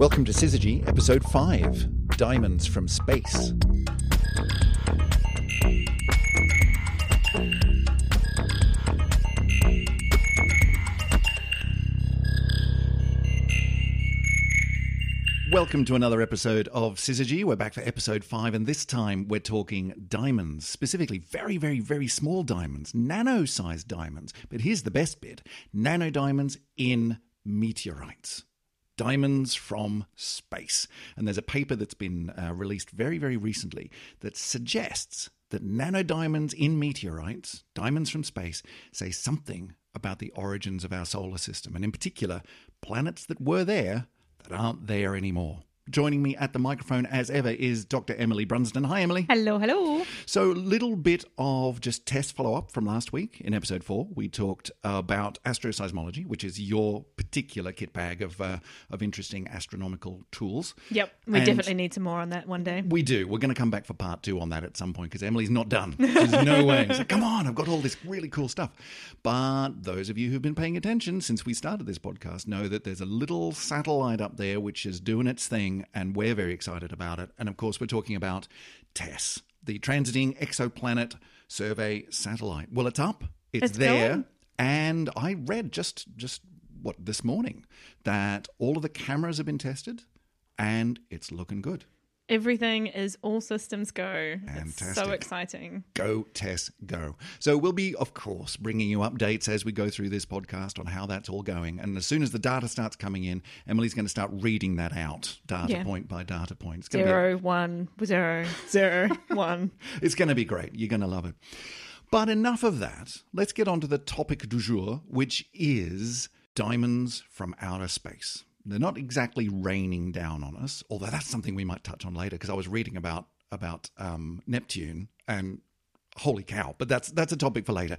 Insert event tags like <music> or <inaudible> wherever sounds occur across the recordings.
Welcome to Syzygy, episode 5 Diamonds from Space. Welcome to another episode of Syzygy. We're back for episode 5, and this time we're talking diamonds, specifically very, very, very small diamonds, nano sized diamonds. But here's the best bit nano diamonds in meteorites diamonds from space. And there's a paper that's been uh, released very, very recently that suggests that nanodiamonds in meteorites, diamonds from space, say something about the origins of our solar system, and in particular, planets that were there that aren't there anymore. Joining me at the microphone, as ever, is Dr. Emily Brunsden. Hi, Emily. Hello, hello. So, little bit of just TESS follow up from last week in episode four. We talked about asteroseismology, which is your particular kit bag of uh, of interesting astronomical tools. Yep, we And definitely need some more on that one day. We do. We're going to come back for part two on that at some point because Emily's not done. There's no way. Like, come on, I've got all this really cool stuff. But those of you who've been paying attention since we started this podcast know that there's a little satellite up there which is doing its thing, and we're very excited about it. And of course, we're talking about TESS, the Transiting Exoplanet Survey Satellite. Well, it's up. It's, It's there. going. And I read just just what this morning that all of the cameras have been tested and it's looking good. Everything is all systems go. It's so exciting. Go, TESS, go. So we'll be, of course, bringing you updates as we go through this podcast on how that's all going. And as soon as the data starts coming in, Emily's going to start reading that out, data Yeah. point by data point. It's to be Zero, one, zero, zero, <laughs> one. It's going to be great. You're going to love it. But enough of that. Let's get on to the topic du jour, which is diamonds from outer space. They're not exactly raining down on us, although that's something we might touch on later because I was reading about about um, Neptune and holy cow! But that's that's a topic for later.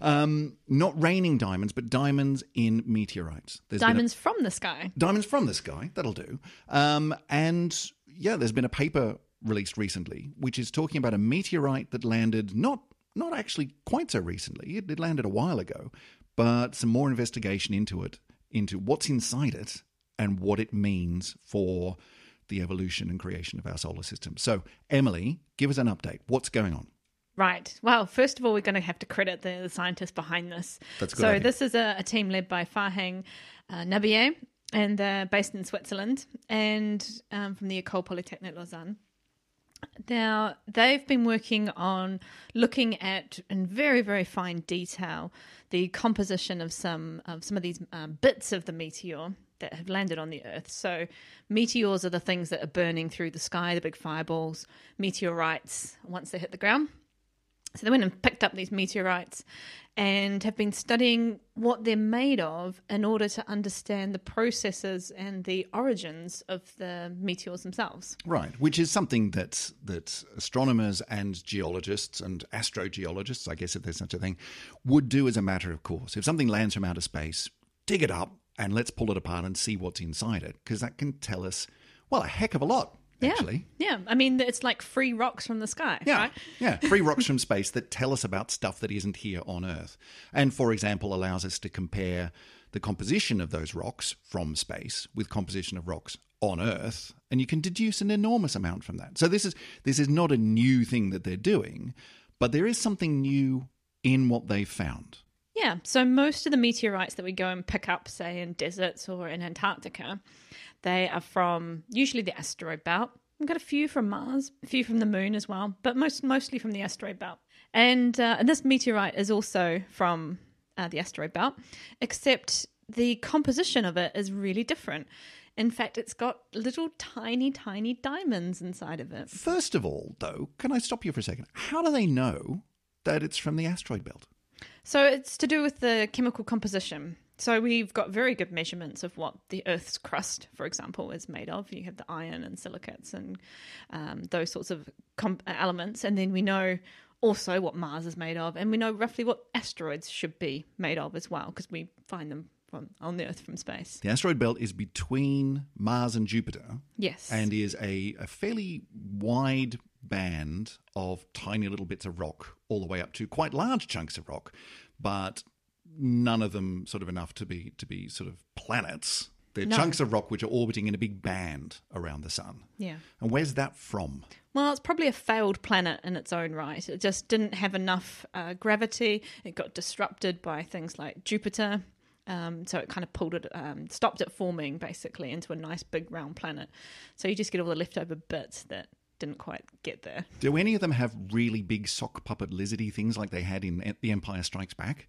Um, not raining diamonds, but diamonds in meteorites. There's been a- Diamonds from the sky. Diamonds from the Sky, that'll do. Um, and yeah, there's been a paper released recently which is talking about a meteorite that landed not not actually quite so recently. It, it landed a while ago, but some more investigation into it, into what's inside it and what it means for the evolution and creation of our solar system. So, Emily, give us an update. What's going on? Right. Well, first of all, we're going to have to credit the, the scientists behind this. That's good So this is a, a team led by Farhang uh, Nabiei, and they're based in Switzerland and um, from the École Polytechnique Lausanne. Now, they've been working on looking at, in very, very fine detail, the composition of some of some of these um, bits of the meteor that have landed on the Earth. So, meteors are the things that are burning through the sky, the big fireballs. Meteorites, once they hit the ground, so they went and picked up these meteorites and have been studying what they're made of in order to understand the processes and the origins of the meteors themselves. Right, which is something that that astronomers and geologists and astrogeologists, I guess if there's such a thing, would do as a matter of course. If something lands from outer space, dig it up and let's pull it apart and see what's inside it, because that can tell us, well, a heck of a lot, actually. Yeah. I mean, it's like free rocks from the sky, Yeah, right? yeah, <laughs> free rocks from space that tell us about stuff that isn't here on Earth, and for example, allows us to compare the composition of those rocks from space with composition of rocks on Earth, and you can deduce an enormous amount from that. So this is this is not a new thing that they're doing, but there is something new in what they've found. Yeah, so most of the meteorites that we go and pick up, say in deserts or in Antarctica, they are from usually the asteroid belt. We've got a few from Mars, a few from the Moon as well, but most mostly from the asteroid belt. And, uh, and this meteorite is also from uh, the asteroid belt, except the composition of it is really different. In fact, it's got little tiny, tiny diamonds inside of it. First of all, though, can I stop you for a second? How do they know that it's from the asteroid belt? So it's to do with the chemical composition. So we've got very good measurements of what the Earth's crust, for example, is made of. You have the iron and silicates and um, those sorts of com- elements, and then we know also what Mars is made of, and we know roughly what asteroids should be made of as well, because we find them from on the Earth from space. The asteroid belt is between Mars and Jupiter. Yes, and is a, a fairly wide band of tiny little bits of rock, all the way up to quite large chunks of rock, but none of them sort of enough to be to be sort of planets. They're No. chunks of rock which are orbiting in a big band around the sun. Yeah. And where's that from? Well, it's probably a failed planet in its own right. It just didn't have enough uh, gravity. It got disrupted by things like Jupiter. Um, so it kind of pulled it, um, stopped it forming basically into a nice big round planet. So you just get all the leftover bits that didn't quite get there. Do any of them have really big sock puppet lizardy things like they had in The Empire Strikes Back?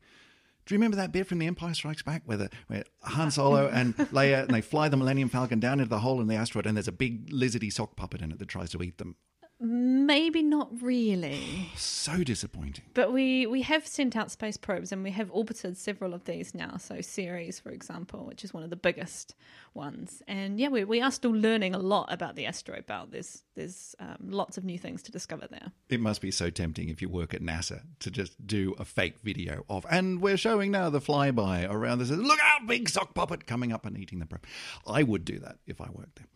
Do you remember that bit from The Empire Strikes Back where, the, where Han Solo <laughs> and Leia and they fly the Millennium Falcon down into the hole in the asteroid and there's a big lizardy sock puppet in it that tries to eat them? Maybe not really. <sighs> So disappointing. But we, we have sent out space probes and we have orbited several of these now. So Ceres, for example, which is one of the biggest ones. And yeah, we, we are still learning a lot about the asteroid belt. There's there's um, lots of new things to discover there. It must be so tempting if you work at NASA to just do a fake video of, and we're showing now the flyby around this. Look out, big sock puppet coming up and eating the probe. I would do that if I worked there.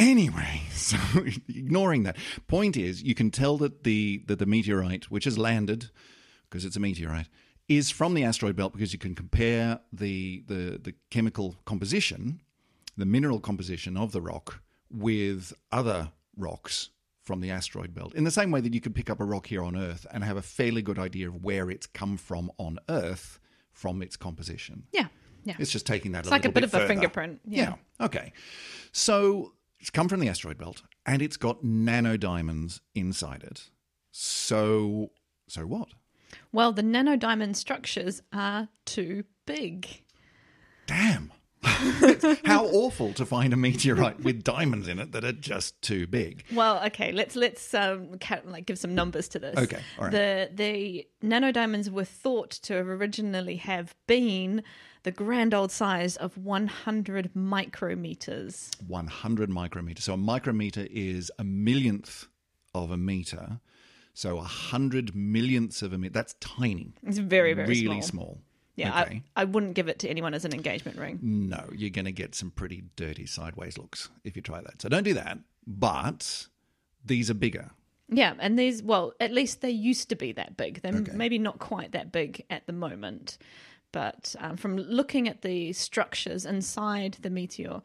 Anyway, <laughs> so ignoring that, point is you can tell that the that the meteorite, which has landed, because it's a meteorite, is from the asteroid belt because you can compare the the the chemical composition, the mineral composition of the rock with other rocks from the asteroid belt. In the same way that you could pick up a rock here on Earth and have a fairly good idea of where it's come from on Earth from its composition. Yeah, yeah. It's just taking that It's a like a bit bit of a fingerprint, yeah. yeah. Okay. So it's come from the asteroid belt and it's got nanodiamonds inside it. So so what? Well, the nanodiamond structures are too big. Damn. <laughs> How awful to find a meteorite with diamonds in it that are just too big. Well, okay, let's let's um, like give some numbers to this. Okay, all right. The the nanodiamonds were thought to have originally have been the grand old size of 100 micrometers. 100 micrometers. So a micrometer is a millionth of a meter. So a hundred millionths of a meter. That's tiny. It's very very really small. small. Yeah, Okay. I, I wouldn't give it to anyone as an engagement ring. No, you're going to get some pretty dirty sideways looks if you try that. So don't do that. But these are bigger. Yeah, and these, well, at least they used to be that big. They're Okay. maybe not quite that big at the moment. But um, from looking at the structures inside the meteor,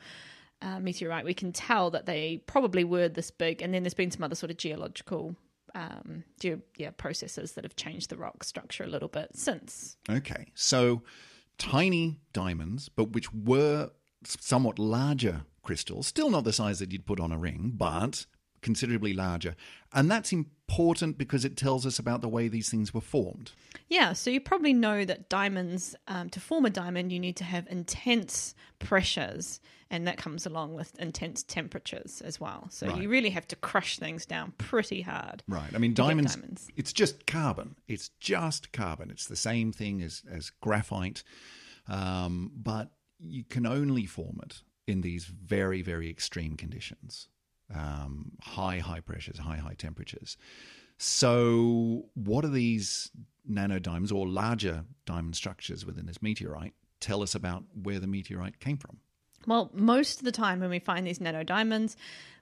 uh, meteorite, we can tell that they probably were this big. And then there's been some other sort of geological um, yeah, processes that have changed the rock structure a little bit since. Okay. So tiny diamonds, but which were somewhat larger crystals, still not the size that you'd put on a ring, but considerably larger. And that's important because it tells us about the way these things were formed. Yeah, so you probably know that diamonds, um, to form a diamond, you need to have intense pressures, and that comes along with intense temperatures as well. So Right. you really have to crush things down pretty hard. Right. I mean, diamonds, diamonds. it's just carbon. It's just carbon. It's the same thing as, as graphite, um, but you can only form it in these very, very extreme conditions um, high, high pressures, high, high temperatures. So, what are these nanodiamonds or larger diamond structures within this meteorite tell us about where the meteorite came from? Well, most of the time when we find these nanodiamonds,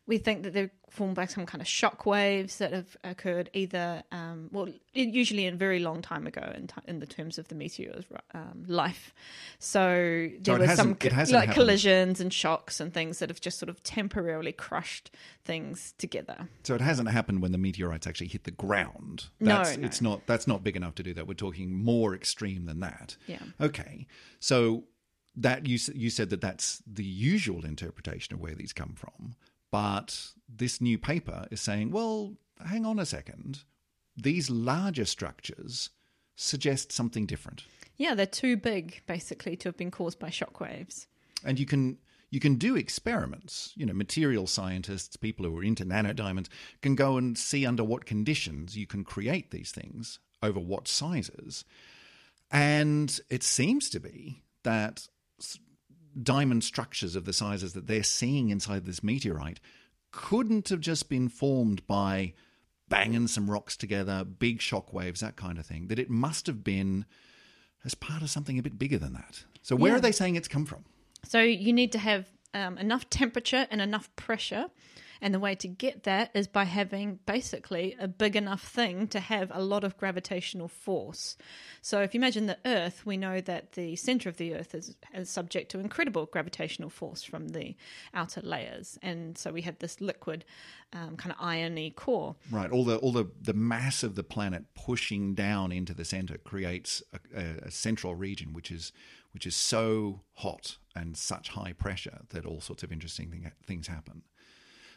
we think that they're formed by some kind of shock waves that have occurred either, um, well, usually a very long time ago in, ti in the terms of the meteor's um, life. So there it were some co- like happened. collisions and shocks and things that have just sort of temporarily crushed things together. So it hasn't happened when the meteorites actually hit the ground. No, That's, no. it's not. That's not big enough to do that. We're talking more extreme than that. Yeah. Okay. So that you you said that that's the usual interpretation of where these come from, but this new paper is saying, well, hang on a second. These larger structures suggest something different, Yeah, they're too big basically to have been caused by shock waves. and you can. You can do experiments. You know, material scientists, people who are into nanodiamonds, can go and see under what conditions you can create these things over what sizes. And it seems to be that diamond structures of the sizes that they're seeing inside this meteorite couldn't have just been formed by banging some rocks together, big shock waves, that kind of thing. That it must have been as part of something a bit bigger than that. So, where Yeah. are they saying it's come from? So you need to have um, enough temperature and enough pressure. And the way to get that is by having basically a big enough thing to have a lot of gravitational force. So if you imagine the Earth, we know that the center of the Earth is, is subject to incredible gravitational force from the outer layers. And so we have this liquid um, kind of irony core. Right. All the all the, the mass of the planet pushing down into the center creates a, a, central region which is which is so hot and such high pressure that all sorts of interesting thing, things happen.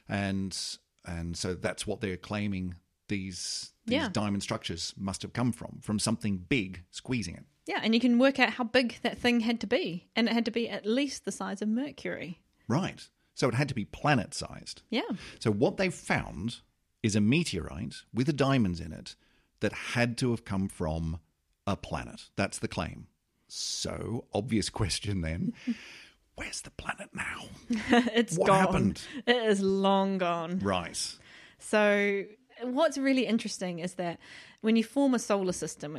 And and so that's what they're claiming these these Yeah. diamond structures must have come from from something big squeezing it. Yeah, and you can work out how big that thing had to be. And it had to be at least the size of Mercury. Right. So it had to be planet sized. Yeah. So what they've found is a meteorite with the diamonds in it that had to have come from a planet. That's the claim. So, obvious <laughs> question then. Where's the planet now? <laughs> it's What gone. happened? It is long gone. Right. So, what's really interesting is that when you form a solar system,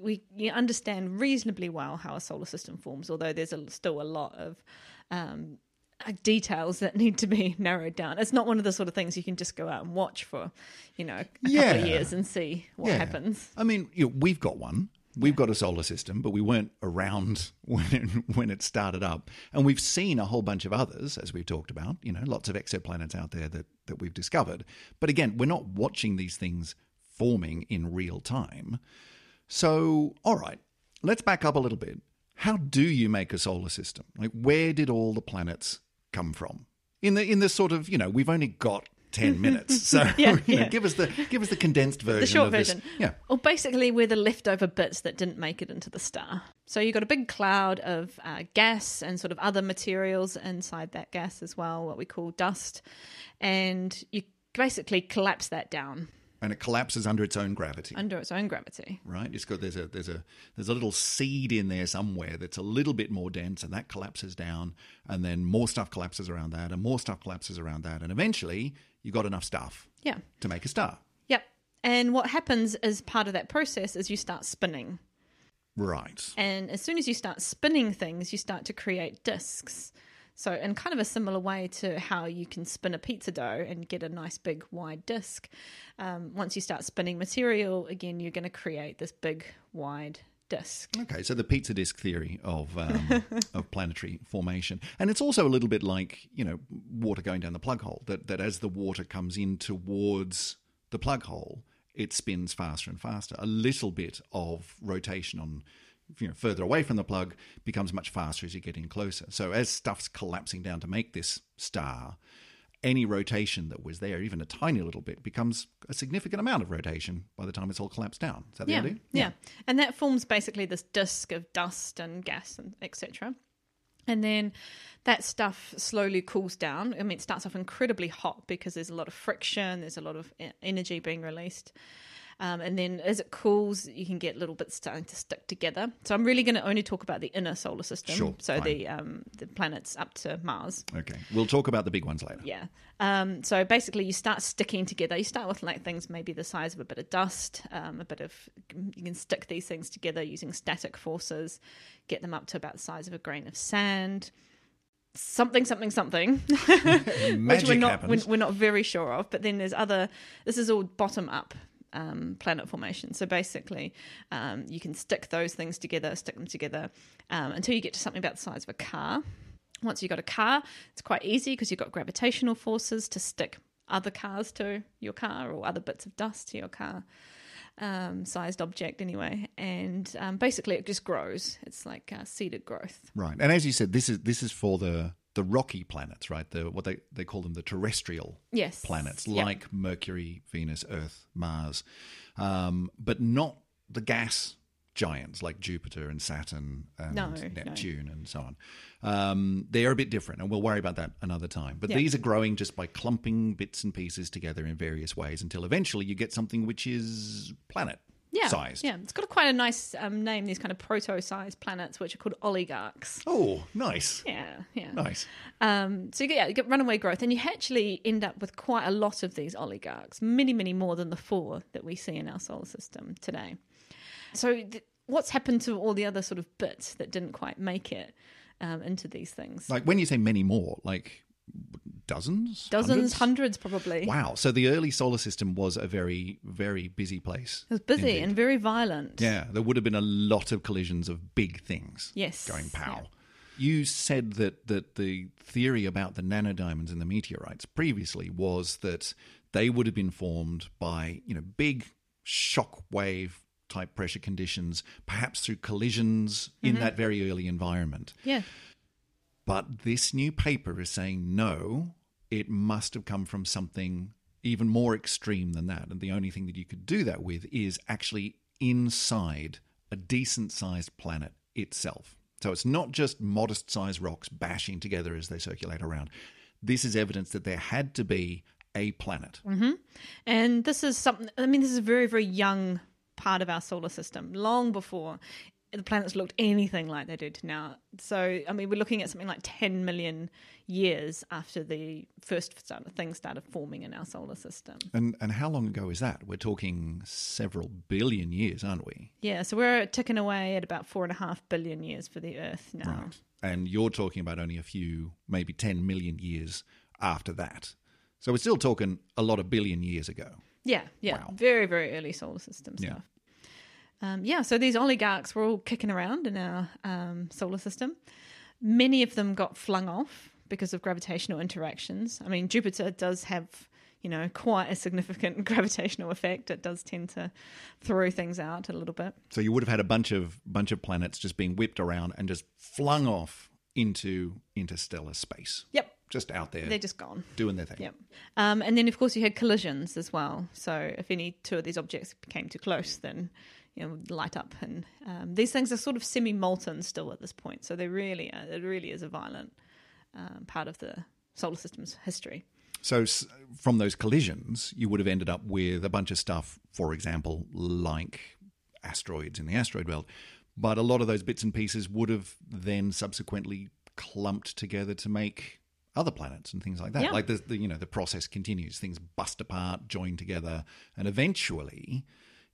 we you understand reasonably well how a solar system forms, although there's a, still a lot of um, uh, details that need to be <laughs> narrowed down. It's not one of the sort of things you can just go out and watch for, you know, a couple Yeah. of years and see what Yeah. happens. I mean, you know, we've got one. We've got a solar system, but we weren't around <laughs> when it, when it started up. And we've seen a whole bunch of others, as we've talked about. You know, lots of exoplanets out there that, that we've discovered. But again, we're not watching these things forming in real time. So, all right, let's back up a little bit. How do you make a solar system? Like, where did all the planets come from? In the in the sort of you know, we've only got ten <laughs> minutes, so Yeah, <laughs> you know, yeah. give us the give us the condensed version. The short of this. version. Yeah. Well, basically, we're the leftover bits that didn't make it into the star. So you've got a big cloud of uh, gas and sort of other materials inside that gas as well, what we call dust. And you basically collapse that down and it collapses under its own gravity. under its own gravity. right, it's got there's a there's a there's a little seed in there somewhere that's a little bit more dense, and that collapses down, and then more stuff collapses around that, and more stuff collapses around that, and eventually you got enough stuff Yeah. to make a star. Yep. And what happens as part of that process is you start spinning. Right. And as soon as you start spinning things, you start to create discs. So, in kind of a similar way to how you can spin a pizza dough and get a nice big wide disc, um, once you start spinning material, again, you're going to create this big wide disc. Okay, so the pizza disc theory of um, <laughs> of planetary formation, and it's also a little bit like you know water going down the plug hole. That that as the water comes in towards the plug hole, it spins faster and faster. A little bit of rotation on you know further away from the plug becomes much faster as you get in closer. So as stuff's collapsing down to make this star. Any rotation that was there, even a tiny little bit, becomes a significant amount of rotation by the time it's all collapsed down. Is that the Yeah, idea? yeah, and that forms basically this disc of dust and gas and etc. And then that stuff slowly cools down. I mean, it starts off incredibly hot because there's a lot of friction, there's a lot of energy being released. Um, and then as it cools, you can get little bits starting to stick together. So I'm really going to only talk about the inner solar system. Sure, so fine. the um, the planets up to Mars. Okay, we'll talk about the big ones later. Yeah. Um, so basically, you start sticking together. You start with like things maybe the size of a bit of dust, um, a bit of. You can stick these things together using static forces, get them up to about the size of a grain of sand. Something, something, something, <laughs> which Magic we're not happens. we're, we're not very sure of. But then there's other. This is all bottom up um, planet formation. So basically, um, you can stick those things together, stick them together um, until you get to something about the size of a car. Once you've got a car, it's quite easy because you've got gravitational forces to stick other cars to your car or other bits of dust to your car. Um, sized object anyway, and um, basically it just grows. It's like uh, seeded growth. Right, and as you said, this is this is for the the rocky planets, right? The what they they call them the terrestrial Yes, planets, Yep. like Mercury, Venus, Earth, Mars, um, but not the gas giants like Jupiter and Saturn and No, no. Neptune and so on. Um, they're a bit different, and we'll worry about that another time. But Yeah. these are growing just by clumping bits and pieces together in various ways until eventually you get something which is planet yeah, sized. Yeah, it's got a quite a nice um, name. These kind of proto-sized planets, which are called oligarchs. Oh, nice, Yeah, yeah. nice. Um, so you get, yeah, you get runaway growth, and you actually end up with quite a lot of these oligarchs, many, many more than the four that we see in our solar system today. So th- what's happened to all the other sort of bits that didn't quite make it um, into these things? Like when you say many more, like dozens, Dozens, hundreds, probably. Wow! So the early solar system was a very, very busy place. It was busy Indeed. and very violent. Yeah, there would have been a lot of collisions of big things. Yes, Going pow. yeah. You said that, that the theory about the nanodiamonds and the meteorites previously was that they would have been formed by, you know, big shock wave type pressure conditions, perhaps through collisions in Mm-hmm. that very early environment. Yeah. But this new paper is saying no, it must have come from something even more extreme than that. And the only thing that you could do that with is actually inside a decent sized planet itself. So it's not just modest sized rocks bashing together as they circulate around. This is evidence that there had to be a planet. Mm-hmm. And this is something, I mean, this is a very, very young part of our solar system, long before the planets looked anything like they do now. So, I mean, we're looking at something like 10 million years after the first started, things started forming in our solar system. And and how long ago is that? We're talking several billion years, aren't we? Yeah, so we're ticking away at about four and a half billion years for the Earth now. Right. And you're talking about only a few, maybe 10 million years after that. So we're still talking a lot of billion years ago. Yeah, yeah, Wow. very, very early solar system Yeah. stuff. Um, yeah, so these oligarchs were all kicking around in our um, solar system. Many of them got flung off because of gravitational interactions. I mean, Jupiter does have, you know, quite a significant <laughs> gravitational effect. It does tend to throw things out a little bit. So you would have had a bunch of bunch of planets just being whipped around and just flung off into interstellar space. Yep, Just out there they're just gone. doing their thing. Yep. Um, and then, of course, you had collisions as well. So if any two of these objects came too close, then you know light up. And um, these things are sort of semi-molten still at this point. So they really, are, it really is a violent um, part of the solar system's history. So from those collisions, you would have ended up with a bunch of stuff, for example, like asteroids in the asteroid belt. But a lot of those bits and pieces would have then subsequently clumped together to make other planets and things like that. Yeah. Like the, the you know the process continues, things bust apart, join together, and eventually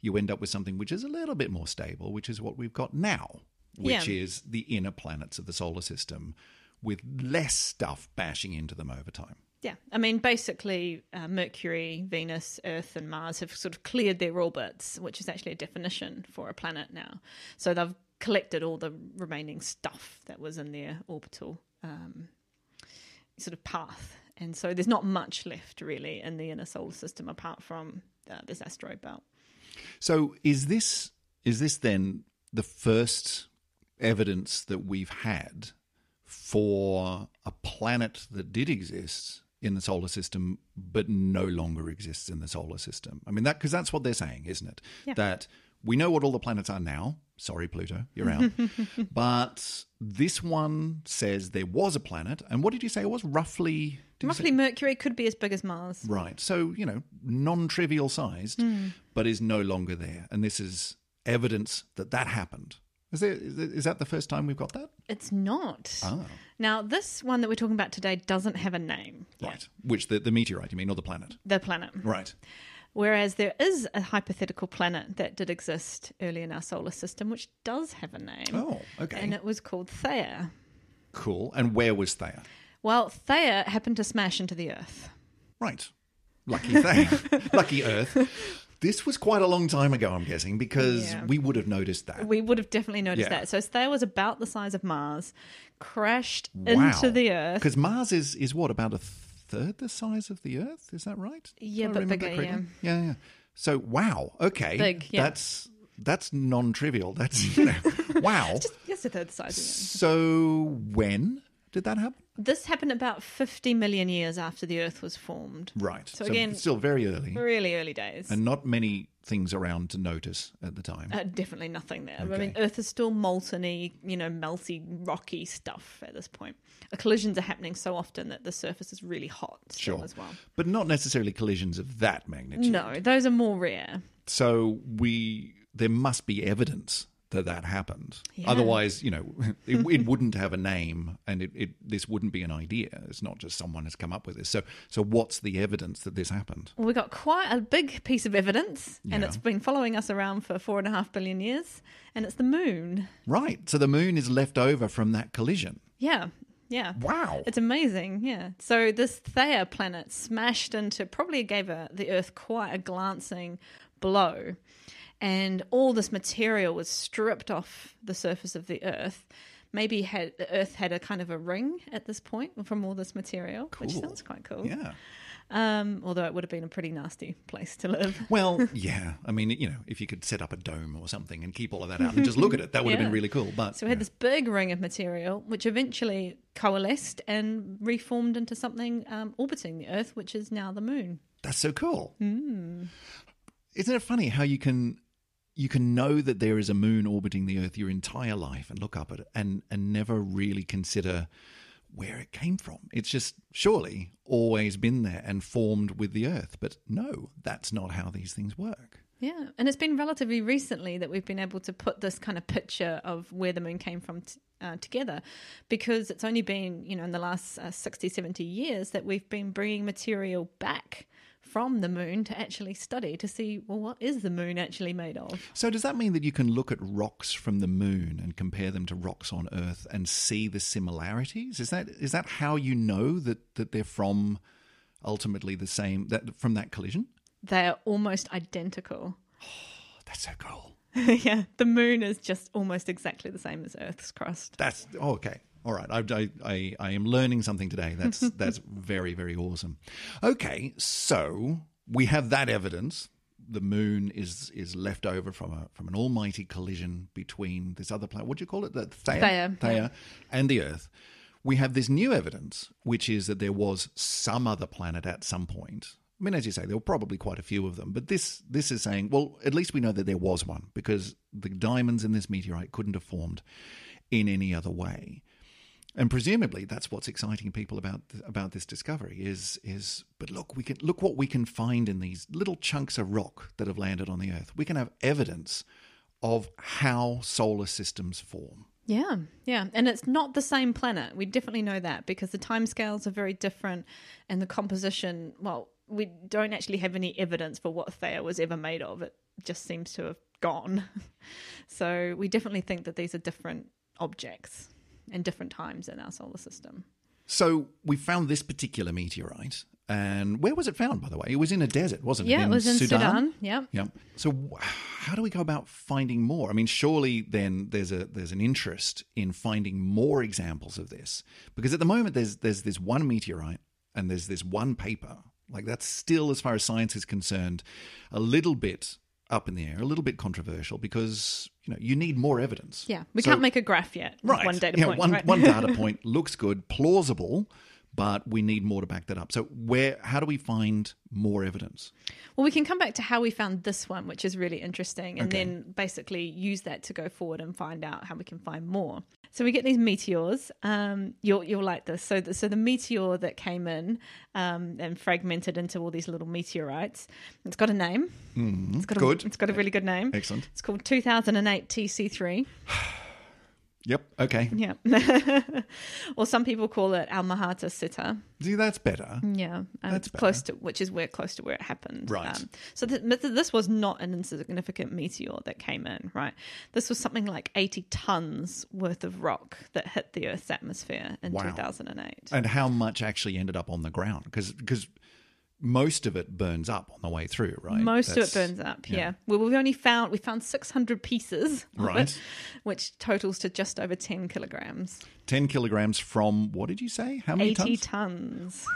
you end up with something which is a little bit more stable, which is what we've got now, which Yeah. is the inner planets of the solar system with less stuff bashing into them over time. Yeah, I mean, basically, uh, Mercury, Venus, Earth, and Mars have sort of cleared their orbits, which is actually a definition for a planet now. So they've collected all the remaining stuff that was in their orbital um, sort of path, and so there's not much left really in the inner solar system apart from uh, this asteroid belt. So is this is this then the first evidence that we've had for a planet that did exist in the solar system but no longer exists in the solar system? I mean that because that's what they're saying, isn't it? Yeah. That we know what all the planets are now. Sorry, Pluto, you're out. <laughs> but this one says there was a planet, and what did you say it was? Roughly, did you say- Roughly, Mercury could be as big as Mars. Right. So, you know, non trivial sized, but is no longer there. And this is evidence that that happened. Is, there, is, there, is that the first time we've got that? It's not. Ah, Now, this one that we're talking about today doesn't have a name. yet. right. Which, the, the meteorite, you mean, or the planet? The planet. Right. Whereas there is a hypothetical planet that did exist early in our solar system, which does have a name. Oh, okay. And it was called Theia. cool. And where was Theia? Well, Theia happened to smash into the Earth. Right. Lucky Theia. <laughs> Lucky Earth. This was quite a long time ago, I'm guessing, because Yeah. we would have noticed that. We would have definitely noticed Yeah. that. So Theia was about the size of Mars, crashed Wow. into the Earth. Because Mars is, is what, about a third the size of the Earth? Is that right? Yeah, but bigger, correctly? Yeah, yeah. So, wow. Okay. Big, yeah. That's that's non-trivial. That's, you know, <laughs> wow. Yes, a third the size of the Earth. So, when did that happen? This happened about 50 million years after the Earth was formed. Right. So again- still very early. Really early days. and not many things around to notice at the time. Uh, definitely nothing there. I mean, Earth is still molten-y, you know, melty, rocky stuff at this point. Uh, collisions are happening so often that the surface is really hot Sure. as well. but not necessarily collisions of that magnitude. No, those are more rare. So we there must be evidence that that happened. Yeah. Otherwise, you know, <laughs> it, it wouldn't have a name, and it, it this wouldn't be an idea. It's not just someone has come up with this. So so what's the evidence that this happened? Well, we got quite a big piece of evidence, and it's been following us around for four and a half billion years, and it's the moon. Right. So the moon is left over from that collision. Yeah. Yeah. Wow. It's amazing, yeah. So this Theia planet smashed into probably gave a, the Earth quite a glancing blow, and all this material was stripped off the surface of the Earth. Maybe had the Earth had a kind of a ring at this point from all this material, which sounds quite cool. yeah. Um, although it would have been a pretty nasty place to live. <laughs> Well, <laughs> yeah. I mean, you know, if you could set up a dome or something and keep all of that out and just look at it, that would have been <laughs> really cool. But So we had this big ring of material, which eventually coalesced and reformed into something um, orbiting the Earth, which is now the Moon. that's so cool. Hmm. Isn't it funny how you can you can know that there is a moon orbiting the Earth your entire life and look up at it and and never really consider where it came from. It's just surely always been there and formed with the Earth. But no, that's not how these things work. Yeah, and it's been relatively recently that we've been able to put this kind of picture of where the moon came from t- uh, together because it's only been, you know, in the last uh, 60, 70 years that we've been bringing material back from the moon to actually study to see, well, what is the moon actually made of? So does that mean that you can look at rocks from the moon and compare them to rocks on Earth and see the similarities? Is that is that how you know that that they're from ultimately the same that from that collision? They are almost identical. oh, <sighs> That's so cool. <laughs> yeah, the moon is just almost exactly the same as Earth's crust. That's oh, okay. All right, I, I, I, am learning something today. That's <laughs> that's very very awesome. Okay, so we have that evidence. The moon is is left over from a from an almighty collision between this other planet. What do you call it? The Theia, Theia, yeah. and the Earth. We have this new evidence, which is that there was some other planet at some point. I mean, as you say, there were probably quite a few of them, but this this is saying, well, at least we know that there was one because the diamonds in this meteorite couldn't have formed in any other way. And presumably, that's what's exciting people about about this discovery is is. But look, we can look what we can find in these little chunks of rock that have landed on the Earth. We can have evidence of how solar systems form. Yeah, yeah. And it's not the same planet. We definitely know that because the timescales are very different and the composition, well, we don't actually have any evidence for what Theia was ever made of. It just seems to have gone. <laughs> so we definitely think that these are different objects in different times in our solar system. So we found this particular meteorite, and where was it found? By the way, it was in a desert, wasn't it? Yeah, it was in Sudan. Yeah. Yeah. So how do we go about finding more? I mean, surely then there's a there's an interest in finding more examples of this because at the moment there's there's this one meteorite and there's this one paper. Like that's still, as far as science is concerned, a little bit up in the air, a little bit controversial because you know you need more evidence. Yeah. We So- can't make a graph yet. right. One data yeah, point. one right? one data <laughs> point looks good, plausible, but we need more to back that up. So where how do we find more evidence? Well, we can come back to how we found this one, which is really interesting, and Okay. then basically use that to go forward and find out how we can find more. So we get these meteors. Um, you'll you'll like this. So the, so the meteor that came in um, and fragmented into all these little meteorites. It's got a name. It's got a. Good. It's got a really good name. Excellent. It's called 2008 TC3. <sighs> Yep. Okay. Yeah. <laughs> or some people call it Almahata Sitta. See, that's better. Yeah, um, That's it's close to which is where close to where it happened. Right. Um, so th- this was not an insignificant meteor that came in. Right. This was something like eighty tons worth of rock that hit the Earth's atmosphere in Wow. two thousand and eight. And how much actually ended up on the ground? Because because most of it burns up on the way through, right? Most of it burns up. yeah. Yeah. Well, we've only found we found six hundred pieces. Right. It, which totals to just over ten kilograms. Ten kilograms from what did you say? How many Eighty tons? tons.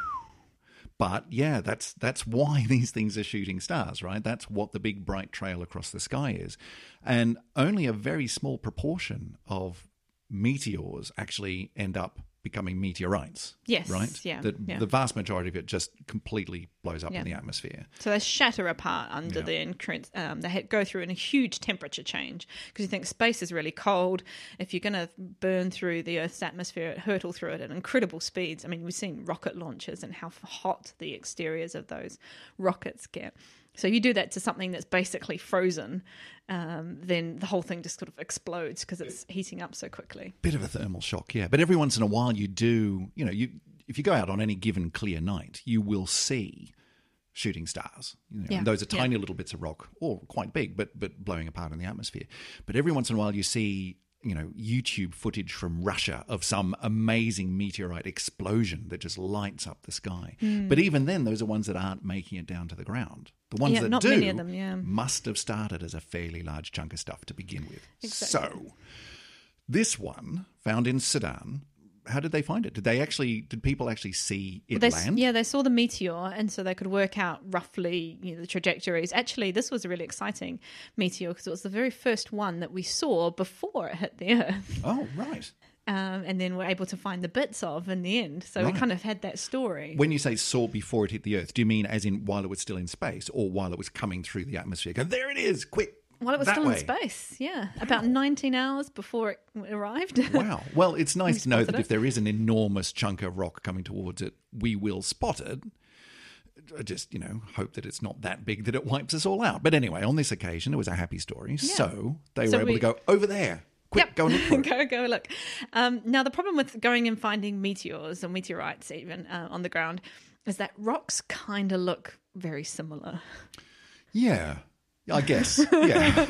But yeah, that's that's why <laughs> these things are shooting stars, right? That's what the big bright trail across the sky is. And only a very small proportion of meteors actually end up becoming meteorites. Yes, Right? yeah, The, yeah. the vast majority of it just completely blows up Yeah. in the atmosphere. So they shatter apart under Yeah. the entrance. Um, they go through in a huge temperature change because you think space is really cold. If you're going to burn through the Earth's atmosphere, hurtle through it at incredible speeds. I mean, we've seen rocket launches and how hot the exteriors of those rockets get. So you do that to something that's basically frozen, um, then the whole thing just sort of explodes because it's heating up so quickly. Bit of a thermal shock, yeah. But every once in a while, you do, you know, you if you go out on any given clear night, you will see shooting stars. You know, Yeah, and those are yeah. tiny little bits of rock, or quite big, but but blowing apart in the atmosphere. But every once in a while, you see you know, YouTube footage from Russia of some amazing meteorite explosion that just lights up the sky. Hmm. But even then, those are ones that aren't making it down to the ground. The ones Yeah, that not do many of them, yeah. must have started as a fairly large chunk of stuff to begin with. Exactly. So, this one found in Sudan. How did they find it? Did they actually? Did people actually see it They land? yeah, they saw the meteor, and so they could work out roughly you know, the trajectories. Actually, this was a really exciting meteor because it was the very first one that we saw before it hit the Earth, <laughs> Oh, right. um, and then we're able to find the bits of in the end. So we kind of had that story. When you say saw before it hit the Earth, do you mean as in while it was still in space, or while it was coming through the atmosphere? Go there, it is! Quick! While it was that still way. in space, yeah, about 19 hours before it arrived. <laughs> Wow. Well, it's nice to know that it. if there is an enormous chunk of rock coming towards it, we will spot it. I just, you know, hope that it's not that big that it wipes us all out. But anyway, on this occasion, it was a happy story. So they So were able we- to go over there. Quick, Yep. go and look <laughs> go, go look. Um, now, the problem with going and finding meteors and meteorites, even uh, on the ground, is that rocks kind of look very similar. Yeah. I guess. Yeah. <laughs>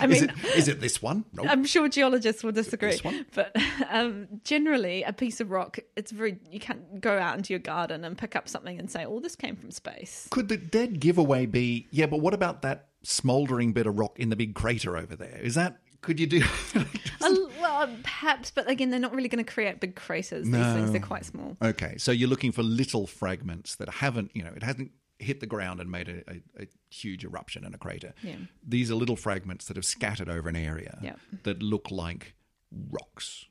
I is, mean, it, is it this one? Nope. I'm sure geologists will disagree, This one? but um, generally, a piece of rock, it's very, you can't go out into your garden and pick up something and say, oh, this came from space. Could the dead giveaway be, yeah, but what about that smouldering bit of rock in the big crater over there? Is that, could you do. <laughs> Well, perhaps, but again, they're not really going to create big craters. These No. things, they're quite small. Okay, so you're looking for little fragments that haven't, you know, it hasn't hit the ground and made a, a, a huge eruption and a crater. Yeah. These are little fragments that have scattered over an area Yeah. that look like rocks.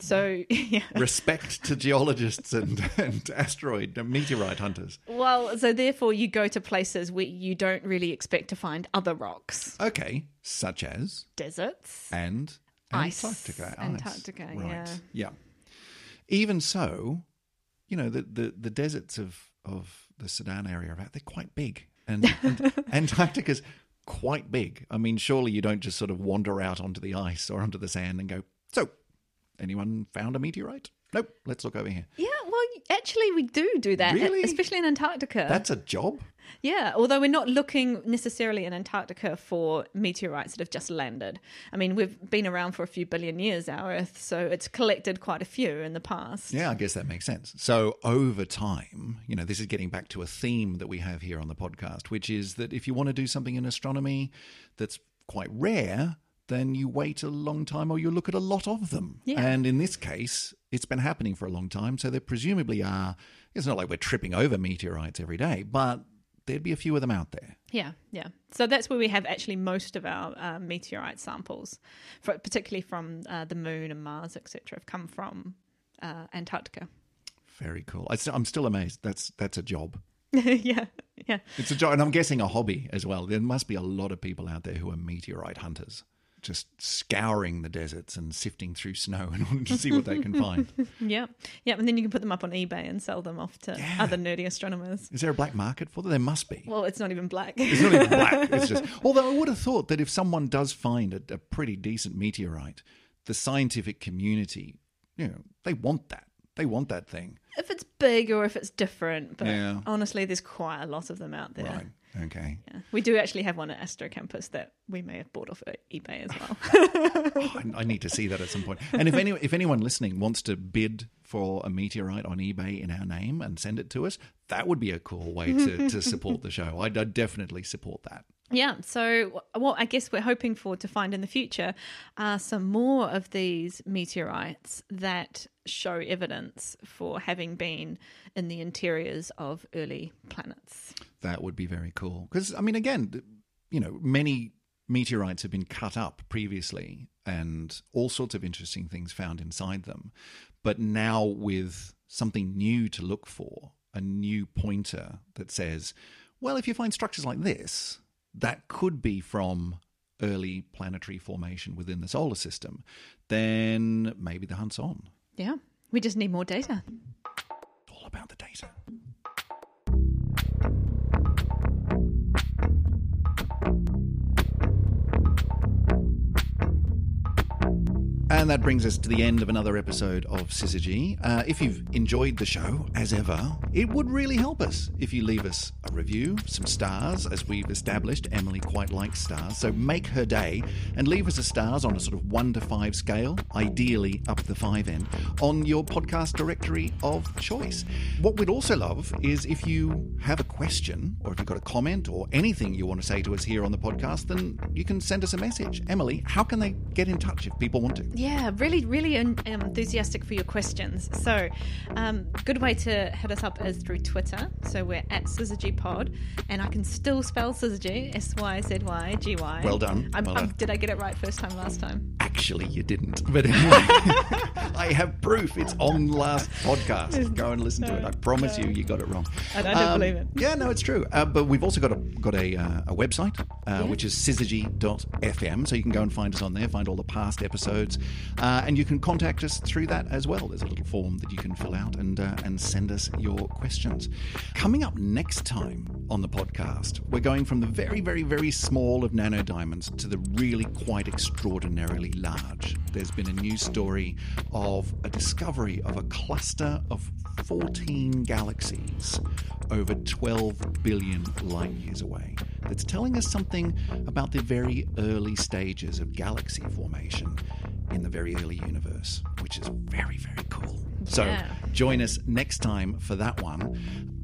So, <laughs> yeah. Respect to geologists and, <laughs> and asteroid and meteorite hunters. Well, so therefore, you go to places where you don't really expect to find other rocks, Okay, such as deserts. and Ice. Antarctica. Ice. Antarctica, right. yeah. Yeah. Even so, you know, the, the, the deserts of, of the Sudan area, about they're quite big. And, and <laughs> Antarctica's quite big. I mean, surely you don't just sort of wander out onto the ice or onto the sand and go, so, anyone found a meteorite? Nope, let's look over here. Yeah, well, actually, we do do that, Really? especially in Antarctica. That's a job. Yeah, although we're not looking necessarily in Antarctica for meteorites that have just landed. I mean, we've been around for a few billion years, our Earth, so it's collected quite a few in the past. Yeah, I guess that makes sense. So over time, you know, this is getting back to a theme that we have here on the podcast, which is that if you want to do something in astronomy that's quite rare, then you wait a long time or you look at a lot of them. Yeah. And in this case, it's been happening for a long time. So there presumably are, it's not like we're tripping over meteorites every day, but there'd be a few of them out there. Yeah, yeah. So that's where we have actually most of our uh, meteorite samples, for, particularly from uh, the Moon and Mars, etc., have come from uh, Antarctica. Very cool. I I'm still amazed. That's that's a job. <laughs> yeah, yeah. It's a job, and I'm guessing a hobby as well. There must be a lot of people out there who are meteorite hunters, just scouring the deserts and sifting through snow in order to see what they can find. <laughs> Yeah, yeah, and then you can put them up on eBay and sell them off to Yeah. other nerdy astronomers. Is there a black market for them? There must be. Well, it's not even black. It's not even black. It's just. <laughs> Although I would have thought that if someone does find a, a pretty decent meteorite, the scientific community, you know, they want that. They want that thing. if it's big or if it's different, but Yeah. honestly, there's quite a lot of them out there. Right. Okay. Yeah. We do actually have one at Astro Campus that we may have bought off of eBay as well. <laughs> Oh, I, I need to see that at some point. And if any if anyone listening wants to bid for a meteorite on eBay in our name and send it to us, that would be a cool way to, to <laughs> support the show. I'd, I'd definitely support that. yeah. So, what I guess we're hoping for to find in the future are some more of these meteorites that show evidence for having been in the interiors of early planets. That would be very cool. Because I mean, again, you know, many meteorites have been cut up previously, and all sorts of interesting things found inside them. But now with something new to look for, a new pointer that says, well, if you find structures like this, that could be from early planetary formation within the solar system, then maybe the hunt's on. Yeah. We just need more data. It's all about the data. And that brings us to the end of another episode of Syzygy. Uh, if you've enjoyed the show, as ever, it would really help us if you leave us a review, some stars, as we've established. Emily quite likes stars, so make her day and leave us a stars on a sort of one to five scale, ideally up the five end, on your podcast directory of choice. What we'd also love is if you have a question or if you've got a comment or anything you want to say to us here on the podcast, then you can send us a message. Emily, how can they get in touch if people want to? Yeah, really, really en- enthusiastic for your questions. So, um, good way to hit us up is through Twitter. So we're at SyzygyPod, and I can still spell Syzygy, S Y Z Y G Y. Well done. I'm, Well I'm- done. did I get it right first time last time? Actually, you didn't. But <laughs> anyway, I have proof. It's on last podcast. Go and listen to it. I promise you, you got it wrong. Um, I don't believe it. Yeah, no, it's true. Uh, but we've also got a got a, uh, a website, uh, which is syzygy.fm. So you can go and find us on there, find all the past episodes, uh, and you can contact us through that as well. There's a little form that you can fill out and uh, and send us your questions. Coming up next time on the podcast, we're going from the very, very, very small of nano diamonds to the really quite extraordinarily large. There's been a new story of a discovery of a cluster of 14 galaxies over 12 billion light years away that's telling us something about the very early stages of galaxy formation in the very early universe, which is very, very cool. So join us next time for that one.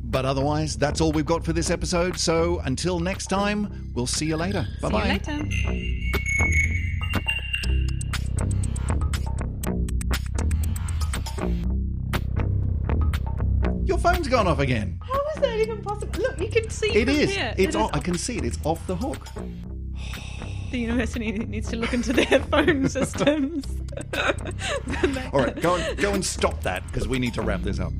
But otherwise, that's all we've got for this episode. So until next time, we'll see you later. Bye bye. See you later. Your phone's gone off again. How is that even possible? Look, you can see It from is. here. It's It is I can see it. It's off the hook. The university needs to look into their <laughs> phone systems. <laughs> All right, go and go and stop that because we need to wrap this up.